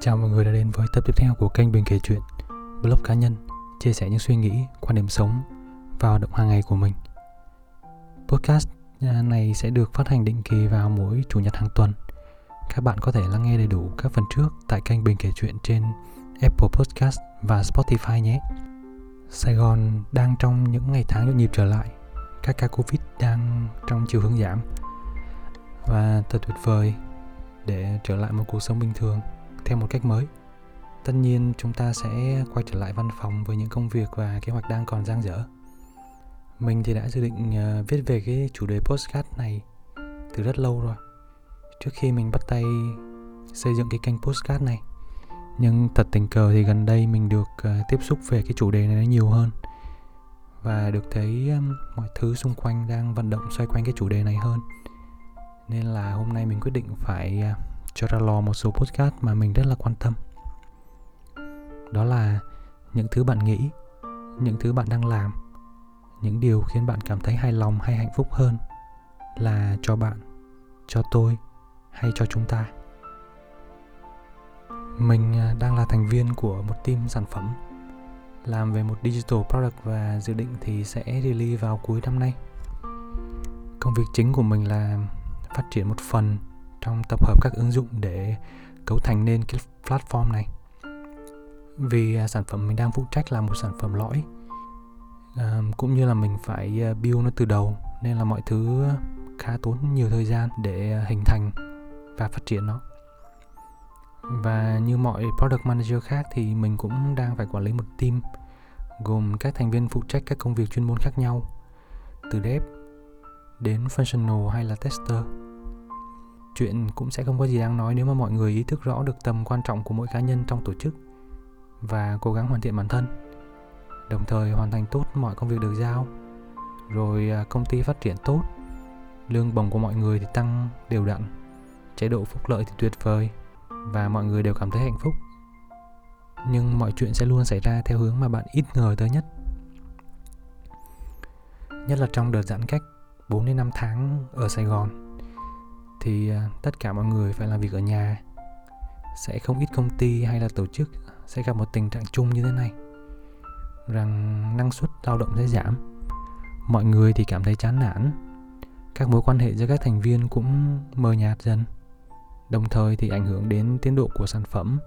Chào mọi người đã đến với tập tiếp theo của kênh Bình kể chuyện, blog cá nhân, chia sẻ những suy nghĩ, quan điểm sống và hoạt động hàng ngày của mình. Podcast à, này sẽ được phát hành định kỳ vào mỗi chủ nhật hàng tuần. Các bạn có thể lắng nghe đầy đủ các phần trước tại kênh Bình kể chuyện trên Apple Podcast và Spotify nhé. Sài Gòn đang trong những ngày tháng nhộn nhịp trở lại. Các ca Covid đang trong chiều hướng giảm. Và thật tuyệt vời để trở lại một cuộc sống bình thường theo một cách mới. Tất nhiên, chúng ta sẽ quay trở lại văn phòng với những công việc và kế hoạch đang còn dang dở. Mình thì đã dự định ờ, viết về cái chủ đề postcard này từ rất lâu rồi. Trước khi mình bắt tay xây dựng cái kênh postcard này. Nhưng thật tình cờ thì gần đây mình được ờ, tiếp xúc về cái chủ đề này nhiều hơn và được thấy mọi thứ xung quanh đang vận động xoay quanh cái chủ đề này hơn. Nên là hôm nay mình quyết định phải ờ, cho ra lò một số podcast mà mình rất là quan tâm. Đó là những thứ bạn nghĩ, những thứ bạn đang làm, những điều khiến bạn cảm thấy hài lòng hay hạnh phúc hơn là cho bạn, cho tôi hay cho chúng ta. Mình à, đang là thành viên của một team sản phẩm làm về một digital product và dự định thì sẽ release vào cuối năm nay. Công việc chính của mình là phát triển một phần trong tập hợp các ứng dụng để cấu thành nên cái platform này. Vì à, sản phẩm mình đang phụ trách là một sản phẩm lõi à, cũng như là mình phải à, build nó từ đầu nên là mọi thứ khá tốn nhiều thời gian để hình thành và phát triển nó. Và như mọi product manager khác thì mình cũng đang phải quản lý một team gồm các thành viên phụ trách các công việc chuyên môn khác nhau từ dev đến functional hay là tester chuyện cũng sẽ không có gì đáng nói nếu mà mọi người ý thức rõ được tầm quan trọng của mỗi cá nhân trong tổ chức và cố gắng hoàn thiện bản thân, đồng thời hoàn thành tốt mọi công việc được giao. Rồi à, công ty phát triển tốt, lương bổng của mọi người thì tăng đều đặn, chế độ phúc lợi thì tuyệt vời và mọi người đều cảm thấy hạnh phúc. Nhưng mọi chuyện sẽ luôn xảy ra theo hướng mà bạn ít ngờ tới nhất. Nhất là trong đợt giãn cách 4 đến 5 tháng ở Sài Gòn thì à, tất cả mọi người phải làm việc ở nhà. Sẽ không ít công ty hay là tổ chức sẽ gặp một tình trạng chung như thế này, rằng năng suất lao động sẽ giảm. Mọi người thì cảm thấy chán nản. Các mối quan hệ giữa các thành viên cũng mờ nhạt dần, đồng thời thì ảnh hưởng đến tiến độ của sản phẩm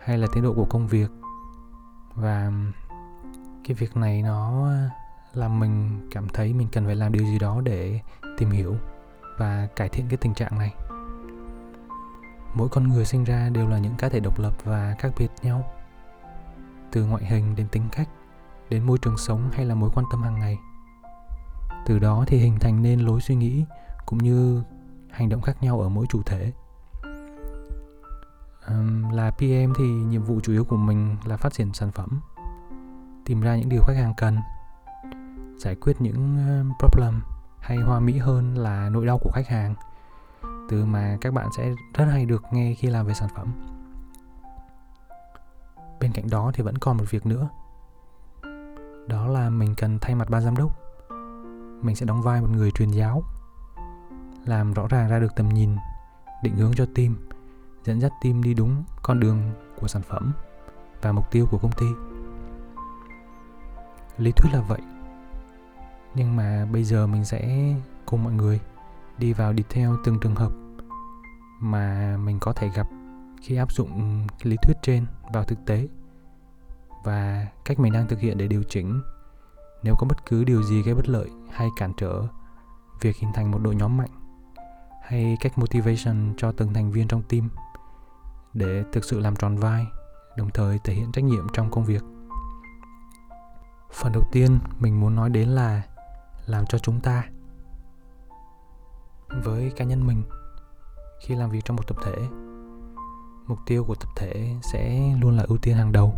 hay là tiến độ của công việc. Và cái việc này nó làm mình cảm thấy mình cần phải làm điều gì đó để tìm hiểu và cải thiện cái tình trạng này. Mỗi con người sinh ra đều là những cá thể độc lập và khác biệt nhau. Từ ngoại hình đến tính cách đến môi trường sống hay là mối quan tâm hàng ngày. Từ đó thì hình thành nên lối suy nghĩ cũng như hành động khác nhau ở mỗi chủ thể. Um, là pm thì nhiệm vụ chủ yếu của mình là phát triển sản phẩm tìm ra những điều khách hàng cần giải quyết những problem hay hoa mỹ hơn là nỗi đau của khách hàng, từ mà các bạn sẽ rất hay được nghe khi làm về sản phẩm. Bên cạnh đó thì vẫn còn một việc nữa. Đó là mình cần thay mặt ban giám đốc. Mình sẽ đóng vai một người truyền giáo, làm rõ ràng ra được tầm nhìn, định hướng cho team, dẫn dắt team đi đúng con đường của sản phẩm và mục tiêu của công ty. Lý thuyết là vậy nhưng mà bây giờ mình sẽ cùng mọi người đi vào detail từng trường hợp mà mình có thể gặp khi áp dụng lý thuyết trên vào thực tế và cách mình đang thực hiện để điều chỉnh. Nếu có bất cứ điều gì gây bất lợi hay cản trở việc hình thành một đội nhóm mạnh hay cách motivation cho từng thành viên trong team để thực sự làm tròn vai, đồng thời thể hiện trách nhiệm trong công việc. Phần đầu tiên mình muốn nói đến là làm cho chúng ta, với cá nhân mình, khi làm việc trong một tập thể, mục tiêu của tập thể sẽ luôn là ưu tiên hàng đầu,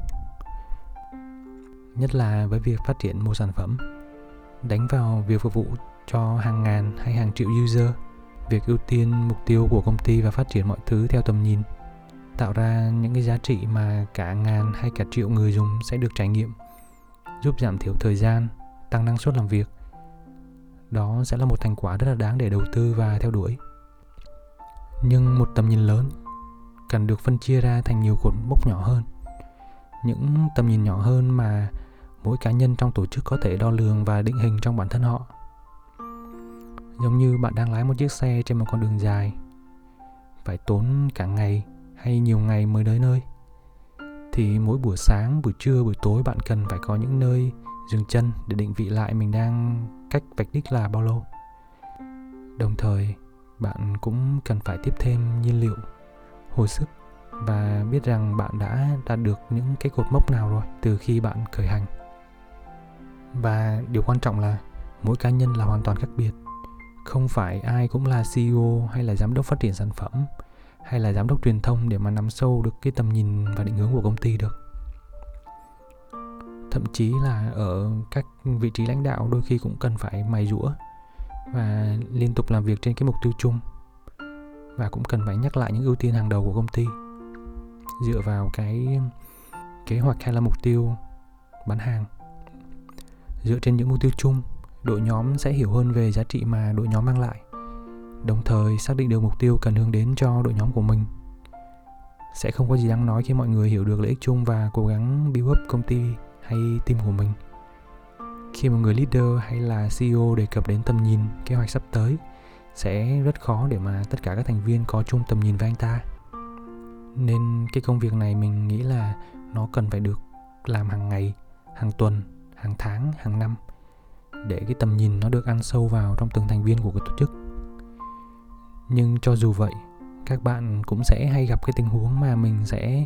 nhất là với việc phát triển một sản phẩm, đánh vào việc phục vụ cho hàng ngàn hay hàng triệu user. Việc ưu tiên mục tiêu của công ty và phát triển mọi thứ theo tầm nhìn, tạo ra những cái giá trị mà cả ngàn hay cả triệu người dùng sẽ được trải nghiệm, giúp giảm thiểu thời gian, tăng năng suất làm việc đó sẽ là một thành quả rất là đáng để đầu tư và theo đuổi. Nhưng một tầm nhìn lớn cần được phân chia ra thành nhiều cột mốc nhỏ hơn. Những tầm nhìn nhỏ hơn mà mỗi cá nhân trong tổ chức có thể đo lường và định hình trong bản thân họ. Giống như bạn đang lái một chiếc xe trên một con đường dài, phải tốn cả ngày hay nhiều ngày mới tới nơi. Thì mỗi buổi sáng, buổi trưa, buổi tối bạn cần phải có những nơi dừng chân để định vị lại mình đang cách vạch đích là bao lâu. Đồng thời, bạn cũng cần phải tiếp thêm nhiên liệu, hồi sức và biết rằng bạn đã đạt được những cái cột mốc nào rồi từ khi bạn khởi hành. Và điều quan trọng là mỗi cá nhân là hoàn toàn khác biệt. Không phải ai cũng là ceo hay là giám đốc phát triển sản phẩm hay là giám đốc truyền thông để mà nắm sâu được cái tầm nhìn và định hướng của công ty được thậm chí là ở các vị trí lãnh đạo đôi khi cũng cần phải mài rũa và liên tục làm việc trên cái mục tiêu chung và cũng cần phải nhắc lại những ưu tiên hàng đầu của công ty. Dựa vào cái kế hoạch hay là mục tiêu bán hàng. Dựa trên những mục tiêu chung, đội nhóm sẽ hiểu hơn về giá trị mà đội nhóm mang lại, đồng thời xác định được mục tiêu cần hướng đến cho đội nhóm của mình. Sẽ không có gì đáng nói khi mọi người hiểu được lợi ích chung và cố gắng build up công ty hay team của mình. Khi một người leader hay là CEO đề cập đến tầm nhìn, kế hoạch sắp tới, sẽ rất khó để mà tất cả các thành viên có chung tầm nhìn với anh ta. Nên cái công việc này mình nghĩ là nó cần phải được làm hàng ngày, hàng tuần, hàng tháng, hàng năm để cái tầm nhìn nó được ăn sâu vào trong từng thành viên của cái tổ chức. Nhưng cho dù vậy, các bạn cũng sẽ hay gặp cái tình huống mà mình sẽ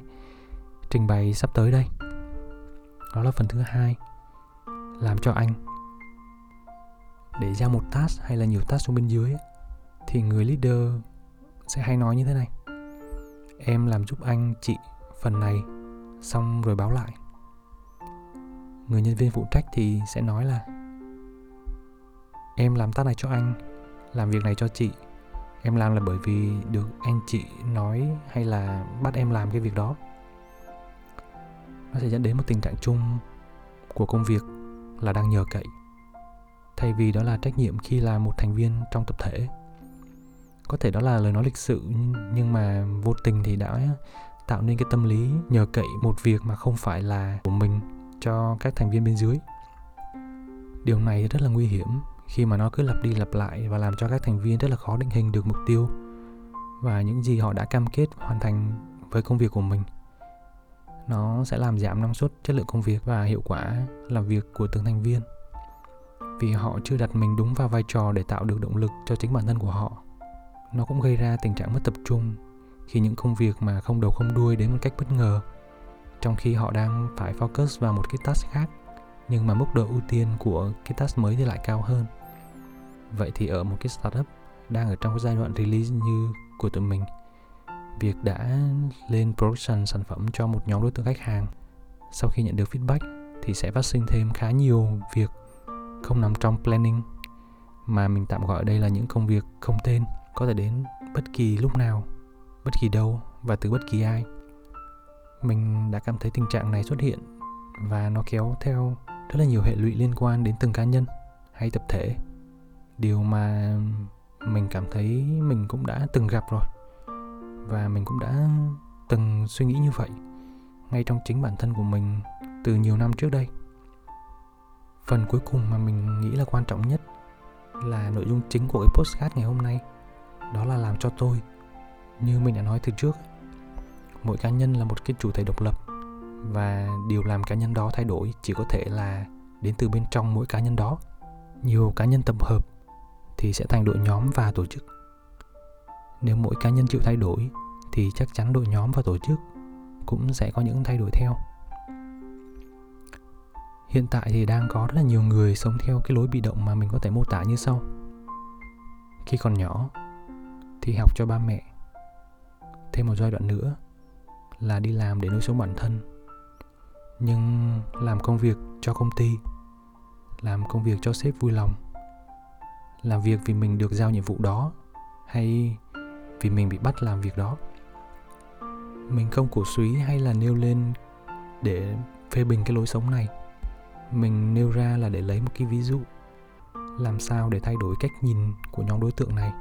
trình bày sắp tới đây đó là phần thứ hai. Làm cho anh. Để giao một task hay là nhiều task xuống bên dưới thì người leader sẽ hay nói như thế này. Em làm giúp anh chị phần này, xong rồi báo lại. Người nhân viên phụ trách thì sẽ nói là, em làm task này cho anh, làm việc này cho chị. Em làm là bởi vì được anh chị nói hay là bắt em làm cái việc đó nó sẽ dẫn đến một tình trạng chung của công việc là đang nhờ cậy, thay vì đó là trách nhiệm khi là một thành viên trong tập thể. Có thể đó là lời nói lịch sự, nhưng mà vô tình thì đã tạo nên cái tâm lý nhờ cậy một việc mà không phải là của mình cho các thành viên bên dưới. Điều này rất là nguy hiểm khi mà nó cứ lặp đi lặp lại và làm cho các thành viên rất là khó định hình được mục tiêu và những gì họ đã cam kết hoàn thành với công việc của mình nó sẽ làm giảm năng suất, chất lượng công việc và hiệu quả làm việc của từng thành viên. Vì họ chưa đặt mình đúng vào vai trò để tạo được động lực cho chính bản thân của họ. Nó cũng gây ra tình trạng mất tập trung khi những công việc mà không đầu không đuôi đến một cách bất ngờ, trong khi họ đang phải focus vào một cái task khác, nhưng mà mức độ ưu tiên của cái task mới thì lại cao hơn. Vậy thì ở một cái startup đang ở trong cái giai đoạn release như của tụi mình việc đã lên production sản phẩm cho một nhóm đối tượng khách hàng. Sau khi nhận được feedback thì sẽ phát sinh thêm khá nhiều việc không nằm trong planning, mà mình tạm gọi đây là những công việc không tên, có thể đến bất kỳ lúc nào, bất kỳ đâu và từ bất kỳ ai. Mình đã cảm thấy tình trạng này xuất hiện và nó kéo theo rất là nhiều hệ lụy liên quan đến từng cá nhân hay tập thể. Điều mà mình cảm thấy mình cũng đã từng gặp rồi và mình cũng đã từng suy nghĩ như vậy, ngay trong chính bản thân của mình từ nhiều năm trước đây. Phần cuối cùng mà mình nghĩ là quan trọng nhất là nội dung chính của cái postcard ngày hôm nay. Đó là làm cho tôi, như mình đã nói từ trước, mỗi cá nhân là một cái chủ thể độc lập. Và điều làm cá nhân đó thay đổi chỉ có thể là đến từ bên trong mỗi cá nhân đó. Nhiều cá nhân tập hợp thì sẽ thành đội nhóm và tổ chức nếu mỗi cá nhân chịu thay đổi, thì chắc chắn đội nhóm và tổ chức cũng sẽ có những thay đổi theo. Hiện tại thì đang có rất là nhiều người sống theo cái lối bị động mà mình có thể mô tả như sau. Khi còn nhỏ, thì học cho ba mẹ. Thêm một giai đoạn nữa là đi làm để nuôi sống bản thân. Nhưng làm công việc cho công ty, làm công việc cho sếp vui lòng. Làm việc vì mình được giao nhiệm vụ đó hay vì mình bị bắt làm việc đó. Mình không cổ suý hay là nêu lên để phê bình cái lối sống này. Mình nêu ra là để lấy một cái ví dụ làm sao để thay đổi cách nhìn của nhóm đối tượng này.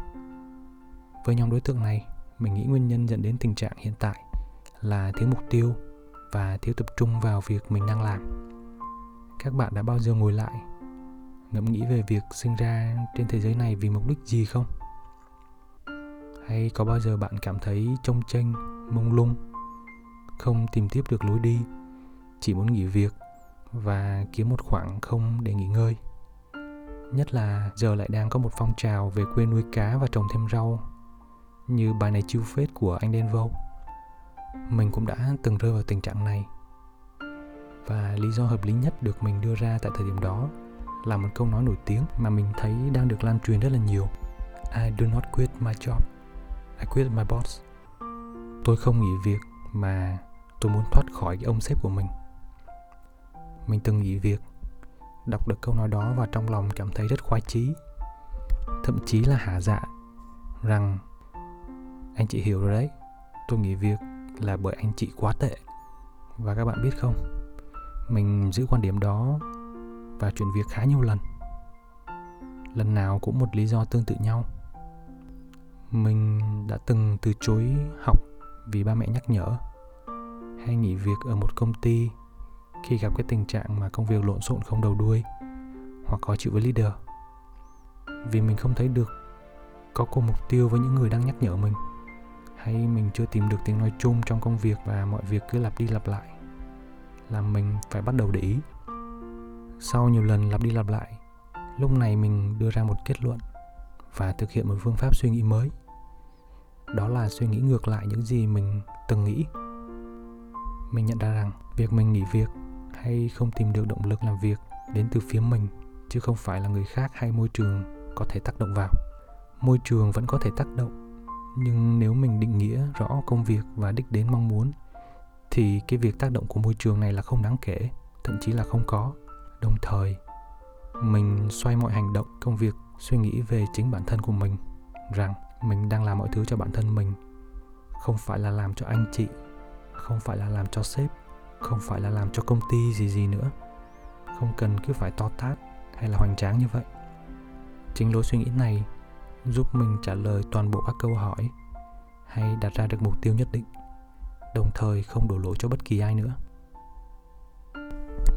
Với nhóm đối tượng này, mình nghĩ nguyên nhân dẫn đến tình trạng hiện tại là thiếu mục tiêu và thiếu tập trung vào việc mình đang làm. Các bạn đã bao giờ ngồi lại, ngẫm nghĩ về việc sinh ra trên thế giới này vì mục đích gì không? Hay có bao giờ bạn cảm thấy trông tranh mông lung, không tìm tiếp được lối đi, chỉ muốn nghỉ việc và kiếm một khoảng không để nghỉ ngơi nhất là giờ lại đang có một phong trào về quê nuôi cá và trồng thêm rau, như bài này chiêu phết của anh Đen Vô. Mình cũng đã từng rơi vào tình trạng này. Và lý do hợp lý nhất được mình đưa ra tại thời điểm đó là một câu nói nổi tiếng mà mình thấy đang được lan truyền rất là nhiều. I do not quit my job. I quit my boss. Tôi không nghỉ việc mà tôi muốn thoát khỏi cái ông sếp của mình. Mình từng nghỉ việc, đọc được câu nói đó và trong lòng cảm thấy rất khoái chí. Thậm chí là hả dạ rằng anh chị hiểu rồi đấy tôi nghỉ việc là bởi anh chị quá tệ và các bạn biết không mình giữ quan điểm đó và chuyển việc khá nhiều lần lần nào cũng một lý do tương tự nhau mình đã từng từ chối học vì ba mẹ nhắc nhở, hay nghỉ việc ở một công ty khi gặp cái tình trạng mà công việc lộn xộn không đầu đuôi hoặc khó chịu với leader. Vì mình không thấy được có cùng mục tiêu với những người đang nhắc nhở mình, hay mình chưa tìm được tiếng nói chung trong công việc và mọi việc cứ lặp đi lặp lại làm mình phải bắt đầu để ý. Sau nhiều lần lặp đi lặp lại, lúc này mình đưa ra một kết luận và thực hiện một phương pháp suy nghĩ mới đó là suy nghĩ ngược lại những gì mình từng nghĩ. Mình nhận ra rằng việc mình nghỉ việc hay không tìm được động lực làm việc đến từ phía mình, chứ không phải là người khác hay môi trường có thể tác động vào. Môi trường vẫn có thể tác động, nhưng nếu mình định nghĩa rõ công việc và đích đến mong muốn, thì cái việc tác động của môi trường này là không đáng kể, thậm chí là không có. Đồng thời, mình xoay mọi hành động, công việc, suy nghĩ về chính bản thân của mình, rằng mình đang làm mọi thứ cho bản thân mình. Không phải là làm cho anh chị, không phải là làm cho sếp, không phải là làm cho công ty gì gì nữa. Không cần cứ phải to tát hay là hoành tráng như vậy. Chính lối suy nghĩ này giúp mình trả lời toàn bộ các câu hỏi hay đặt ra được mục tiêu nhất định, đồng thời không đổ lỗi cho bất kỳ ai nữa.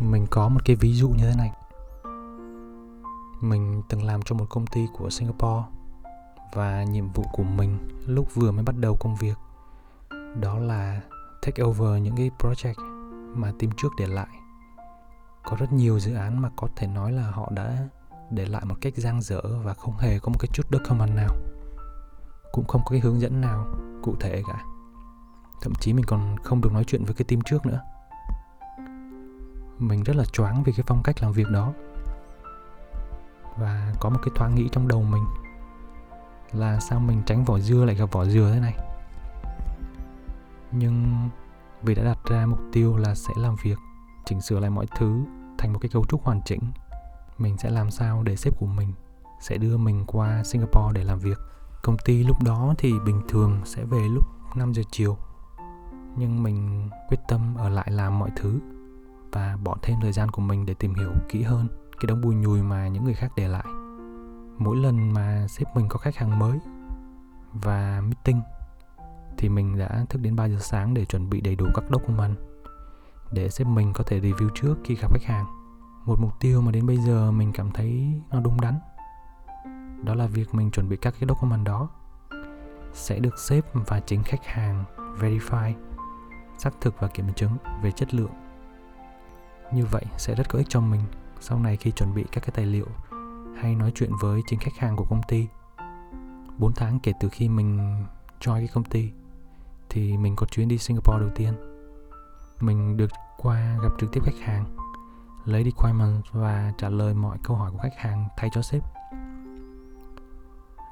Mình có một cái ví dụ như thế này. Mình từng làm cho một công ty của singapore và nhiệm vụ của mình lúc vừa mới bắt đầu công việc. Đó là take over những cái project mà team trước để lại. Có rất nhiều dự án mà có thể nói là họ đã để lại một cách giang dở và không hề có một cái chút document nào. Cũng không có cái hướng dẫn nào cụ thể cả. Thậm chí mình còn không được nói chuyện với cái team trước nữa. Mình rất là choáng vì cái phong cách làm việc đó. Và có một cái thoáng nghĩ trong đầu mình là sao mình tránh vỏ dưa lại gặp vỏ dừa thế này nhưng vì đã đặt ra mục tiêu là sẽ làm việc, chỉnh sửa lại mọi thứ thành một cái cấu trúc hoàn chỉnh, mình sẽ làm sao để sếp của mình sẽ đưa mình qua Singapore để làm việc. Công ty lúc đó thì bình thường sẽ về lúc 5 giờ chiều. Nhưng mình quyết tâm ở lại làm mọi thứ và bỏ thêm thời gian của mình để tìm hiểu kỹ hơn cái đống bùi nhùi mà những người khác để lại. Mỗi lần mà sếp mình có khách hàng mới và meeting thì mình đã thức đến 3 giờ sáng để chuẩn bị đầy đủ các document để sếp mình có thể review trước khi gặp khách hàng. Một mục tiêu mà đến bây giờ mình cảm thấy nó đúng đắn, đó là việc mình chuẩn bị các cái document đó sẽ được xếp và chính khách hàng verify, xác thực và kiểm chứng về chất lượng. Như vậy sẽ rất có ích cho mình sau này khi chuẩn bị các cái tài liệu hay nói chuyện với chính khách hàng của công ty. 4 tháng kể từ khi mình join cái công ty, thì mình có chuyến đi Singapore đầu tiên. Mình được qua gặp trực tiếp khách hàng, lấy requirement và trả lời mọi câu hỏi của khách hàng thay cho sếp.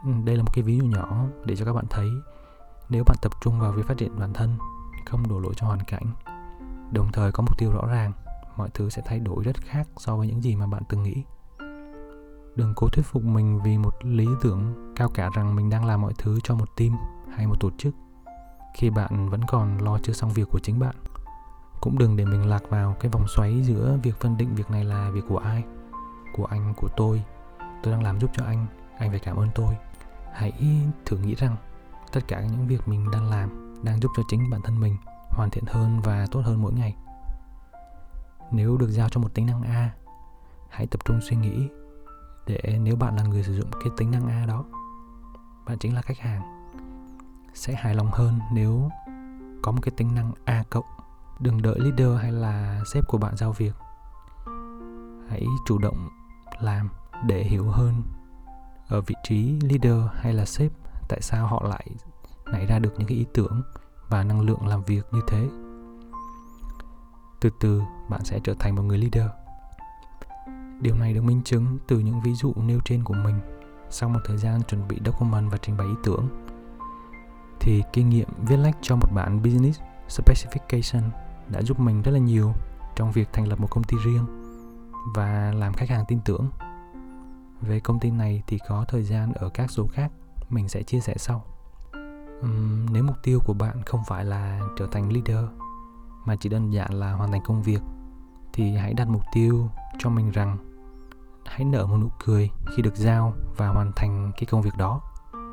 Ừ, đây là một cái ví dụ nhỏ để cho các bạn thấy, nếu bạn tập trung vào việc phát triển bản thân, không đổ lỗi cho hoàn cảnh, đồng thời có mục tiêu rõ ràng, mọi thứ sẽ thay đổi rất khác so với những gì mà bạn từng nghĩ đừng cố thuyết phục mình vì một lý tưởng cao cả rằng mình đang làm mọi thứ cho một team hay một tổ chức. Khi bạn vẫn còn lo chưa xong việc của chính bạn, cũng đừng để mình lạc vào cái vòng xoáy giữa việc phân định việc này là việc của ai, của anh, của tôi. Tôi đang làm giúp cho anh anh phải cảm ơn tôi. Hãy thử nghĩ rằng tất cả những việc mình đang làm đang giúp cho chính bản thân mình hoàn thiện hơn và tốt hơn mỗi ngày. Nếu được giao cho một tính năng a, hãy tập trung suy nghĩ để nếu bạn là người sử dụng cái tính năng a đó, bạn chính là khách hàng, sẽ hài lòng hơn nếu có một cái tính năng a cộng. Đừng đợi leader hay là sếp của bạn giao việc. Hãy chủ động làm để hiểu hơn ở vị trí leader hay là sếp tại sao họ lại nảy ra được những cái ý tưởng và năng lượng làm việc như thế. Từ từ, bạn sẽ trở thành một người leader điều này được minh chứng từ những ví dụ nêu trên của mình sau một thời gian chuẩn bị document và trình bày ý tưởng. Thì kinh nghiệm viết lách cho một bản business specification đã giúp mình rất là nhiều trong việc thành lập một công ty riêng và làm khách hàng tin tưởng. Về công ty này thì có thời gian ở các số khác mình sẽ chia sẻ sau. Uhm, nếu mục tiêu của bạn không phải là trở thành leader mà chỉ đơn giản là hoàn thành công việc thì hãy đặt mục tiêu cho mình rằng hãy nở một nụ cười khi được giao và hoàn thành cái công việc đó.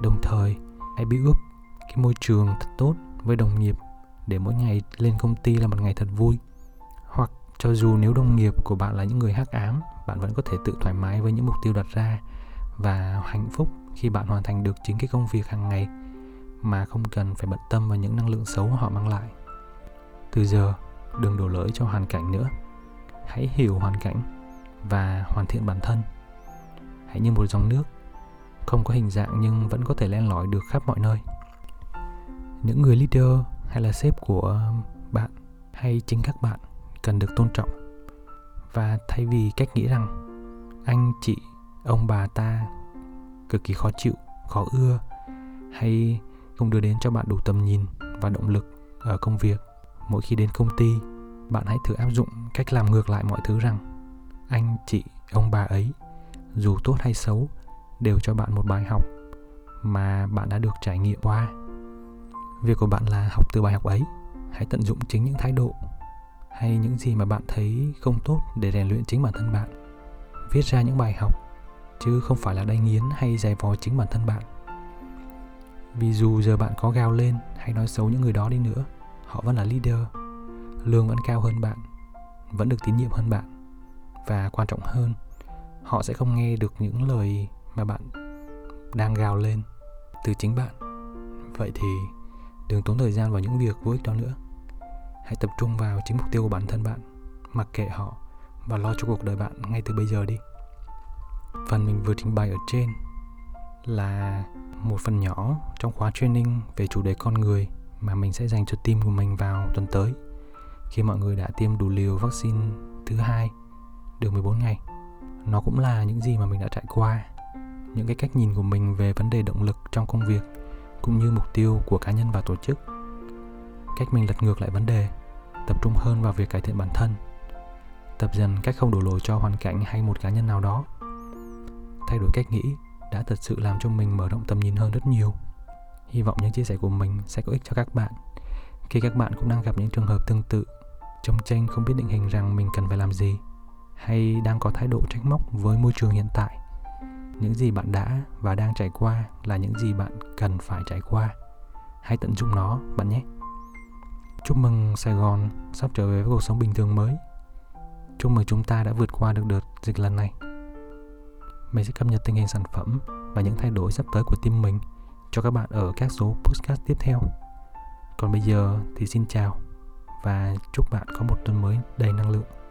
Đồng thời, hãy build up cái môi trường thật tốt với đồng nghiệp để mỗi ngày lên công ty là một ngày thật vui. Hoặc cho dù nếu đồng nghiệp của bạn là những người hắc ám, bạn vẫn có thể tự thoải mái với những mục tiêu đặt ra và hạnh phúc khi bạn hoàn thành được chính cái công việc hàng ngày mà không cần phải bận tâm vào những năng lượng xấu họ mang lại. Từ giờ, đừng đổ lỗi cho hoàn cảnh nữa hãy hiểu hoàn cảnh và hoàn thiện bản thân. Hãy như một dòng nước, không có hình dạng nhưng vẫn có thể len lỏi được khắp mọi nơi. Những người leader hay là sếp của bạn hay chính các bạn cần được tôn trọng. Và thay vì cách nghĩ rằng anh, chị, ông, bà ta cực kỳ khó chịu, khó ưa hay không đưa đến cho bạn đủ tầm nhìn và động lực ở công việc, mỗi khi đến công ty bạn hãy thử áp dụng cách làm ngược lại mọi thứ rằng, anh, chị, ông bà ấy, dù tốt hay xấu, đều cho bạn một bài học mà bạn đã được trải nghiệm qua. Việc của bạn là học từ bài học ấy. Hãy tận dụng chính những thái độ hay những gì mà bạn thấy không tốt để rèn luyện chính bản thân bạn. Viết ra những bài học, chứ không phải là đay nghiến hay giày vò chính bản thân bạn. Vì dù giờ bạn có gào lên hay nói xấu những người đó đi nữa, họ vẫn là leader lương vẫn cao hơn bạn, vẫn được tín nhiệm hơn bạn. Và quan trọng hơn, họ sẽ không nghe được những lời mà bạn đang gào lên từ chính bạn. Vậy thì đừng tốn thời gian vào những việc vô ích đó nữa. Hãy tập trung vào chính mục tiêu của bản thân bạn, mặc kệ họ và lo cho cuộc đời bạn ngay từ bây giờ đi. Phần mình vừa trình bày ở trên là một phần nhỏ trong khóa training về chủ đề con người mà mình sẽ dành cho team của mình vào tuần tới khi mọi người đã tiêm đủ liều vaccine thứ hai được 14 ngày. Nó cũng là những gì mà mình đã trải qua, những cái cách nhìn của mình về vấn đề động lực trong công việc cũng như mục tiêu của cá nhân và tổ chức. Cách mình lật ngược lại vấn đề, tập trung hơn vào việc cải thiện bản thân, tập dần cách không đổ lỗi cho hoàn cảnh hay một cá nhân nào đó. Thay đổi cách nghĩ đã thật sự làm cho mình mở rộng tầm nhìn hơn rất nhiều. Hy vọng những chia sẻ của mình sẽ có ích cho các bạn khi các bạn cũng đang gặp những trường hợp tương tự trông tranh không biết định hình rằng mình cần phải làm gì, hay đang có thái độ trách móc với môi trường hiện tại. Những gì bạn đã và đang trải qua là những gì bạn cần phải trải qua. Hãy tận dụng nó, bạn nhé. Chúc mừng sài gòn sắp trở về với cuộc sống bình thường mới. Chúc mừng chúng ta đã vượt qua được đợt dịch lần này. Mình sẽ cập nhật tình hình sản phẩm và những thay đổi sắp tới của team mình cho các bạn ở các số podcast tiếp theo. Còn bây giờ thì xin chào và chúc bạn có một tuần mới đầy năng lượng.